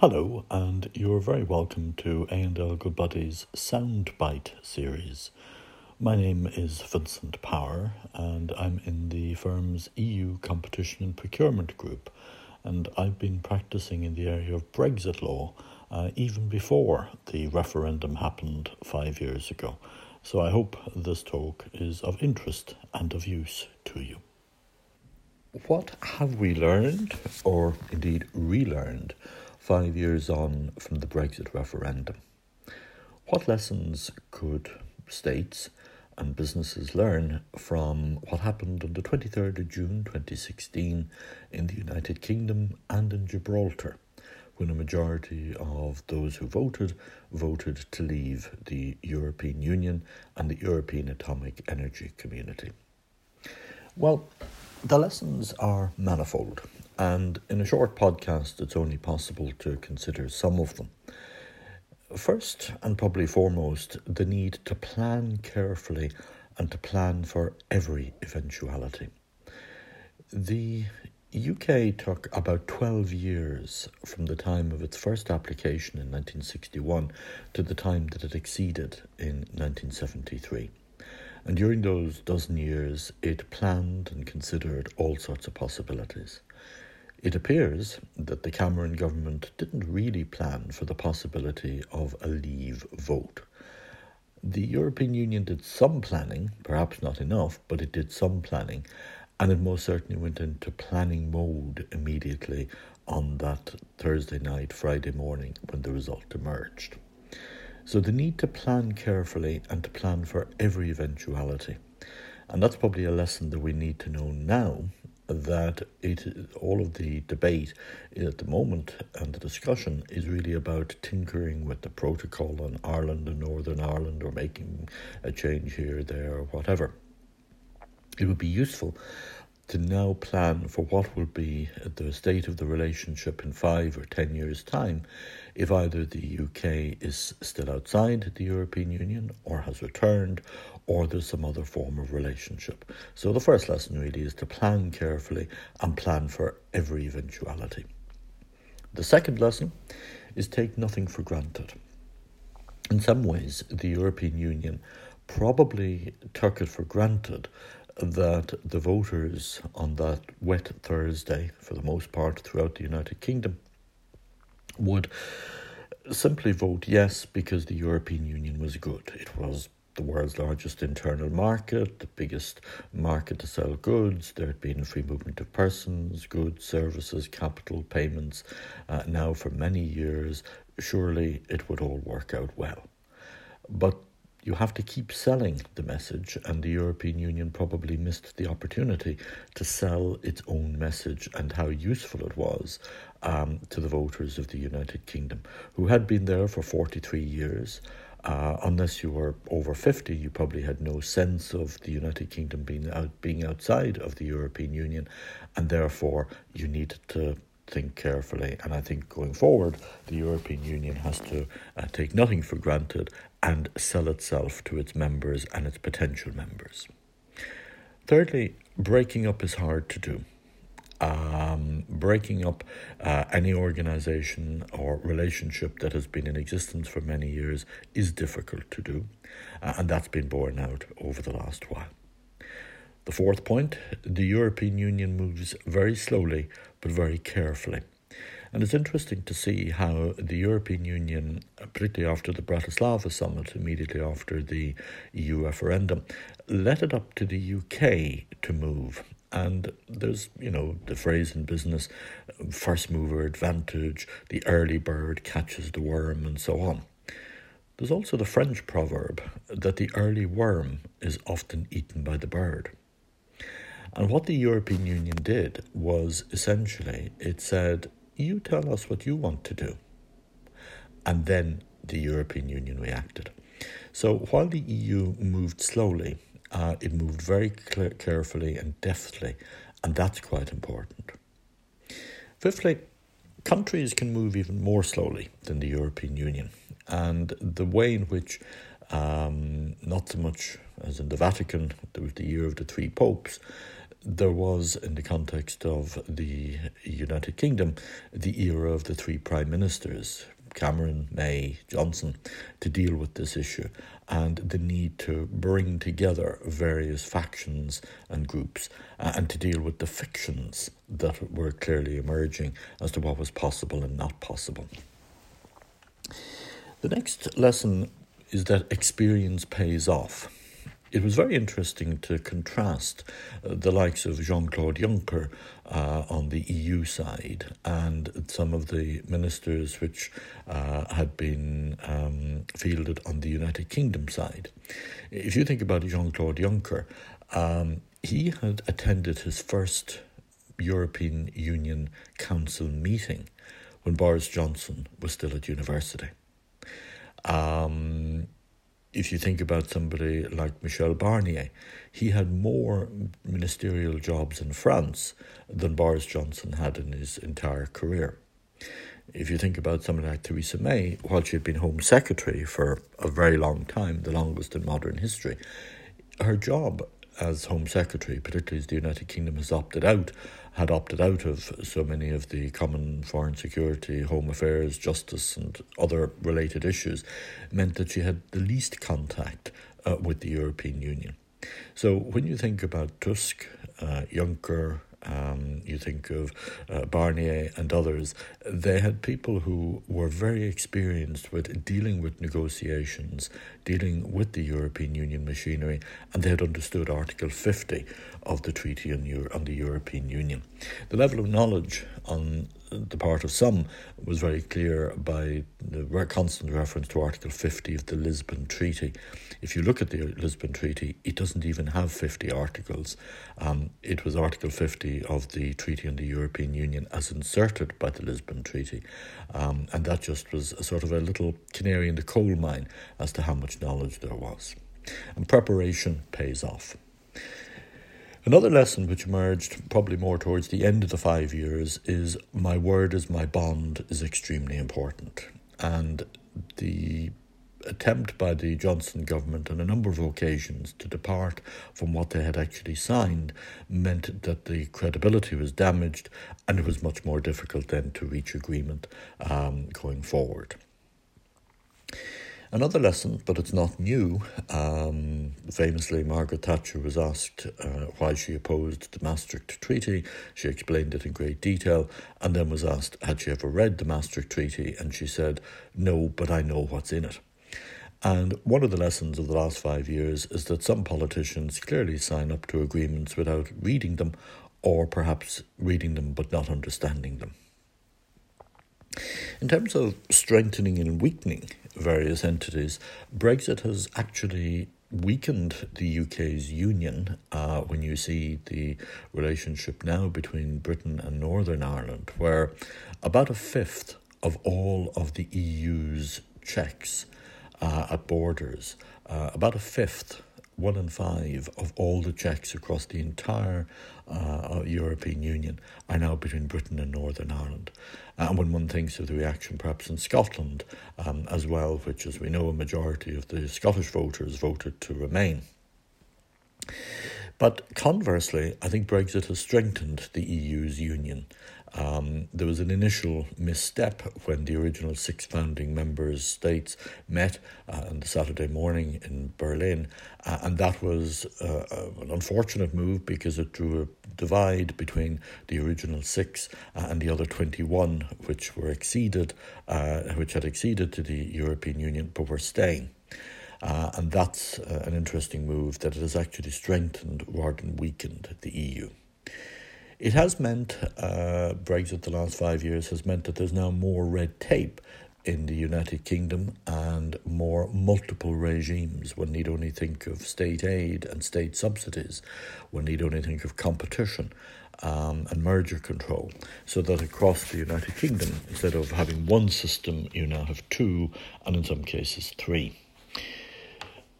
Hello, and you're very welcome to A&L Goodbody's Soundbite series. My name is Vincent Power, and I'm in the firm's EU Competition and Procurement Group, and I've been practicing in the area of Brexit law uh, even before the referendum happened five years ago. So I hope this talk is of interest and of use to you. What have we learned, or indeed relearned? Five years on from the Brexit referendum. What lessons could states and businesses learn from what happened on the 23rd of June 2016 in the United Kingdom and in Gibraltar, when a majority of those who voted voted to leave the European Union and the European Atomic Energy Community? Well, the lessons are manifold and in a short podcast, it's only possible to consider some of them. First, and probably foremost, the need to plan carefully and to plan for every eventuality. The UK took about 12 years from the time of its first application in 1961 to the time that it acceded in 1973. And during those dozen years, it planned and considered all sorts of possibilities. It appears that the Cameron government didn't really plan for the possibility of a leave vote. The European Union did some planning, perhaps not enough, but it did some planning, and it most certainly went into planning mode immediately on that Thursday night, Friday morning when the result emerged. So the need to plan carefully and to plan for every eventuality. And that's probably a lesson that we need to know now that it all of the debate at the moment and the discussion is really about tinkering with the protocol on Ireland and Northern Ireland or making a change here, there, or whatever. It would be useful to now plan for what will be the state of the relationship in five or ten years' time if either the UK is still outside the European Union or has returned or there's some other form of relationship. So the first lesson really is to plan carefully and plan for every eventuality. The second lesson is take nothing for granted. In some ways, the European Union probably took it for granted that the voters on that wet Thursday, for the most part throughout the United Kingdom, would simply vote yes because the European Union was good. It was the world's largest internal market, the biggest market to sell goods. There had been free movement of persons, goods, services, capital, payments uh, now for many years. Surely it would all work out well. But you have to keep selling the message, and the European Union probably missed the opportunity to sell its own message and how useful it was um, to the voters of the United Kingdom, who had been there for 43 years. Uh, unless you were over 50, you probably had no sense of the United Kingdom being out, being outside of the European Union, and therefore you needed to think carefully. And I think going forward, the European Union has to uh, take nothing for granted and sell itself to its members and its potential members. Thirdly, breaking up is hard to do. Um, breaking up uh, any organization or relationship that has been in existence for many years is difficult to do, uh, and that's been borne out over the last while. The fourth point the European Union moves very slowly but very carefully. And it's interesting to see how the European Union, particularly after the Bratislava summit, immediately after the EU referendum, let it up to the UK to move. And there's, you know, the phrase in business first mover advantage, the early bird catches the worm, and so on. There's also the French proverb that the early worm is often eaten by the bird. And what the European Union did was essentially it said you tell us what you want to do. And then the European Union reacted. So while the EU moved slowly, uh, it moved very cl- carefully and deftly, and that's quite important. Fifthly, countries can move even more slowly than the European Union, and the way in which, um, not so much as in the Vatican, was the year of the three popes, there was, in the context of the United Kingdom, the era of the three prime ministers, Cameron, May, Johnson, to deal with this issue and the need to bring together various factions and groups uh, and to deal with the fictions that were clearly emerging as to what was possible and not possible. The next lesson is that experience pays off. It was very interesting to contrast uh, the likes of Jean Claude Juncker uh, on the EU side and some of the ministers which uh, had been um, fielded on the United Kingdom side. If you think about Jean Claude Juncker, um, he had attended his first European Union Council meeting when Boris Johnson was still at university. Um, if you think about somebody like Michel Barnier, he had more ministerial jobs in France than Boris Johnson had in his entire career. If you think about somebody like Theresa May, while she had been Home Secretary for a very long time, the longest in modern history, her job as Home Secretary, particularly as the United Kingdom has opted out, had opted out of so many of the common foreign security, home affairs, justice, and other related issues, meant that she had the least contact uh, with the European Union. So when you think about Tusk, uh, Juncker, um, you think of uh, Barnier and others, they had people who were very experienced with dealing with negotiations, dealing with the European Union machinery, and they had understood Article 50 of the Treaty on, Euro- on the European Union. The level of knowledge on the part of some was very clear by the constant reference to Article 50 of the Lisbon Treaty. If you look at the Lisbon Treaty, it doesn't even have 50 articles. Um, it was Article 50 of the Treaty on the European Union as inserted by the Lisbon Treaty. Um, and that just was a sort of a little canary in the coal mine as to how much knowledge there was. And preparation pays off. Another lesson which emerged probably more towards the end of the five years is my word is my bond is extremely important. And the attempt by the Johnson government on a number of occasions to depart from what they had actually signed meant that the credibility was damaged and it was much more difficult then to reach agreement um, going forward. Another lesson, but it's not new. Um, famously, Margaret Thatcher was asked uh, why she opposed the Maastricht Treaty. She explained it in great detail and then was asked, had she ever read the Maastricht Treaty? And she said, no, but I know what's in it. And one of the lessons of the last five years is that some politicians clearly sign up to agreements without reading them, or perhaps reading them but not understanding them. In terms of strengthening and weakening various entities, Brexit has actually weakened the UK's union uh, when you see the relationship now between Britain and Northern Ireland, where about a fifth of all of the EU's checks uh, at borders, uh, about a fifth one in five of all the checks across the entire uh, European Union are now between Britain and Northern Ireland. And when one thinks of the reaction perhaps in Scotland um, as well, which, as we know, a majority of the Scottish voters voted to remain. But conversely, I think Brexit has strengthened the EU's union. Um, there was an initial misstep when the original six founding members states met uh, on the Saturday morning in Berlin, uh, and that was uh, uh an unfortunate move because it drew a divide between the original six uh, and the other 21, which were exceeded, uh, which had acceded to the European Union but were staying. and that's an interesting move that it has actually strengthened rather than weakened the EU. It has meant, uh, Brexit the last five years has meant that there's now more red tape in the United Kingdom and more multiple regimes. One need only think of state aid and state subsidies. One need only think of competition um, and merger control. So that across the United Kingdom, instead of having one system, you now have two, and in some cases, three.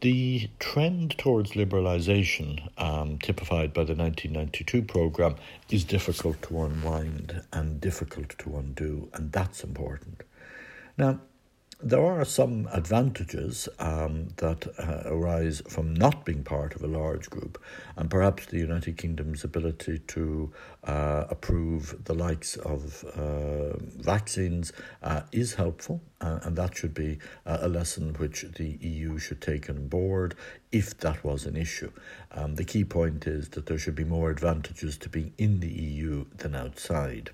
The trend towards liberalisation, um, typified by the 1992 programme, is difficult to unwind and difficult to undo, and that's important. Now, there are some advantages um, that uh, arise from not being part of a large group, and perhaps the United Kingdom's ability to uh, approve the likes of uh, vaccines uh, is helpful, uh, and that should be a lesson which the EU should take on board if that was an issue. Um, the key point is that there should be more advantages to being in the EU than outside.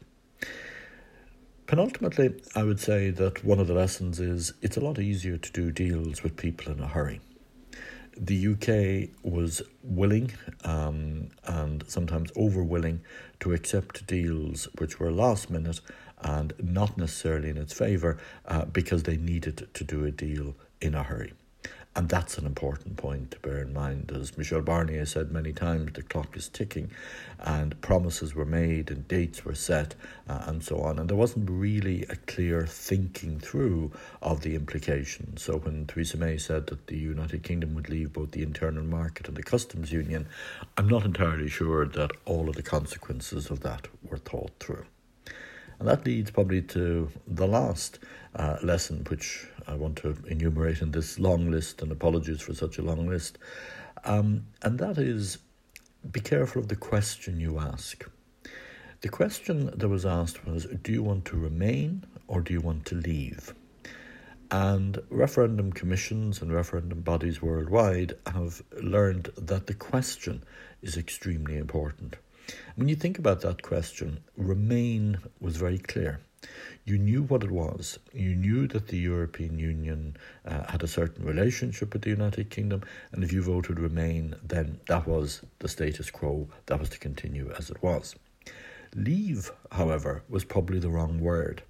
Penultimately, I would say that one of the lessons is it's a lot easier to do deals with people in a hurry. The UK was willing um, and sometimes over willing to accept deals which were last minute and not necessarily in its favour uh, because they needed to do a deal in a hurry. And that's an important point to bear in mind. As Michel Barnier said many times, the clock is ticking, and promises were made, and dates were set, uh, and so on. And there wasn't really a clear thinking through of the implications. So when Theresa May said that the United Kingdom would leave both the internal market and the customs union, I'm not entirely sure that all of the consequences of that were thought through. And that leads probably to the last uh, lesson, which I want to enumerate in this long list, and apologies for such a long list. Um, and that is be careful of the question you ask. The question that was asked was Do you want to remain or do you want to leave? And referendum commissions and referendum bodies worldwide have learned that the question is extremely important. When you think about that question, remain was very clear. You knew what it was. You knew that the European Union uh, had a certain relationship with the United Kingdom, and if you voted Remain, then that was the status quo, that was to continue as it was. Leave, however, was probably the wrong word.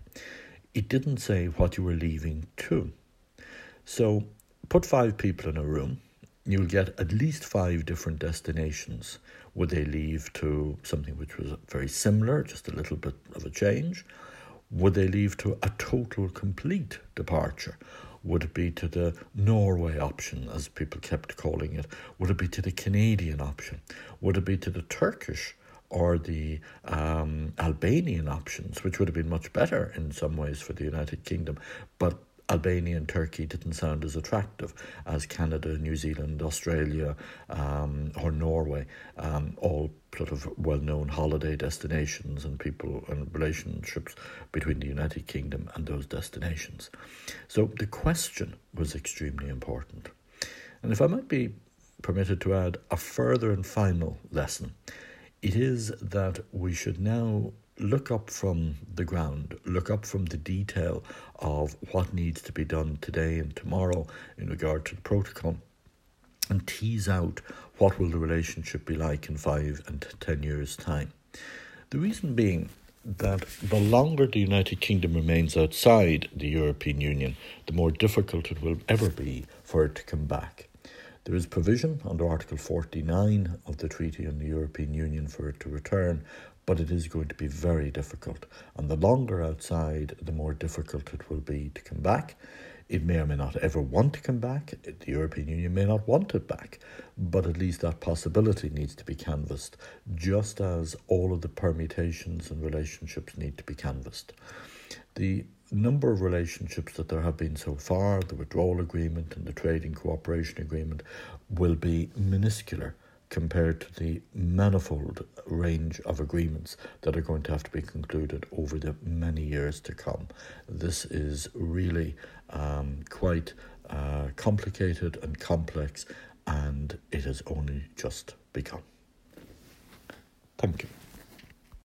It didn't say what you were leaving to. So put five people in a room, you'll get at least five different destinations. Would they leave to something which was very similar, just a little bit of a change? Would they leave to a total, complete departure? Would it be to the Norway option, as people kept calling it? Would it be to the Canadian option? Would it be to the Turkish or the um, Albanian options, which would have been much better in some ways for the United Kingdom, but Albania and Turkey didn't sound as attractive as Canada, New Zealand, Australia, um, or Norway, um, all sort of well known holiday destinations and people and relationships between the United Kingdom and those destinations. So the question was extremely important. And if I might be permitted to add a further and final lesson, it is that we should now look up from the ground, look up from the detail of what needs to be done today and tomorrow in regard to the protocol and tease out what will the relationship be like in five and ten years' time. The reason being that the longer the United Kingdom remains outside the European Union, the more difficult it will ever be for it to come back. There is provision under Article 49 of the Treaty on the European Union for it to return, but it is going to be very difficult. And the longer outside, the more difficult it will be to come back. It may or may not ever want to come back. The European Union may not want it back, but at least that possibility needs to be canvassed, just as all of the permutations and relationships need to be canvassed. The number of relationships that there have been so far, the withdrawal agreement and the trading cooperation agreement, will be minuscule compared to the manifold range of agreements that are going to have to be concluded over the many years to come. This is really um, quite uh, complicated and complex, and it has only just begun. Thank you.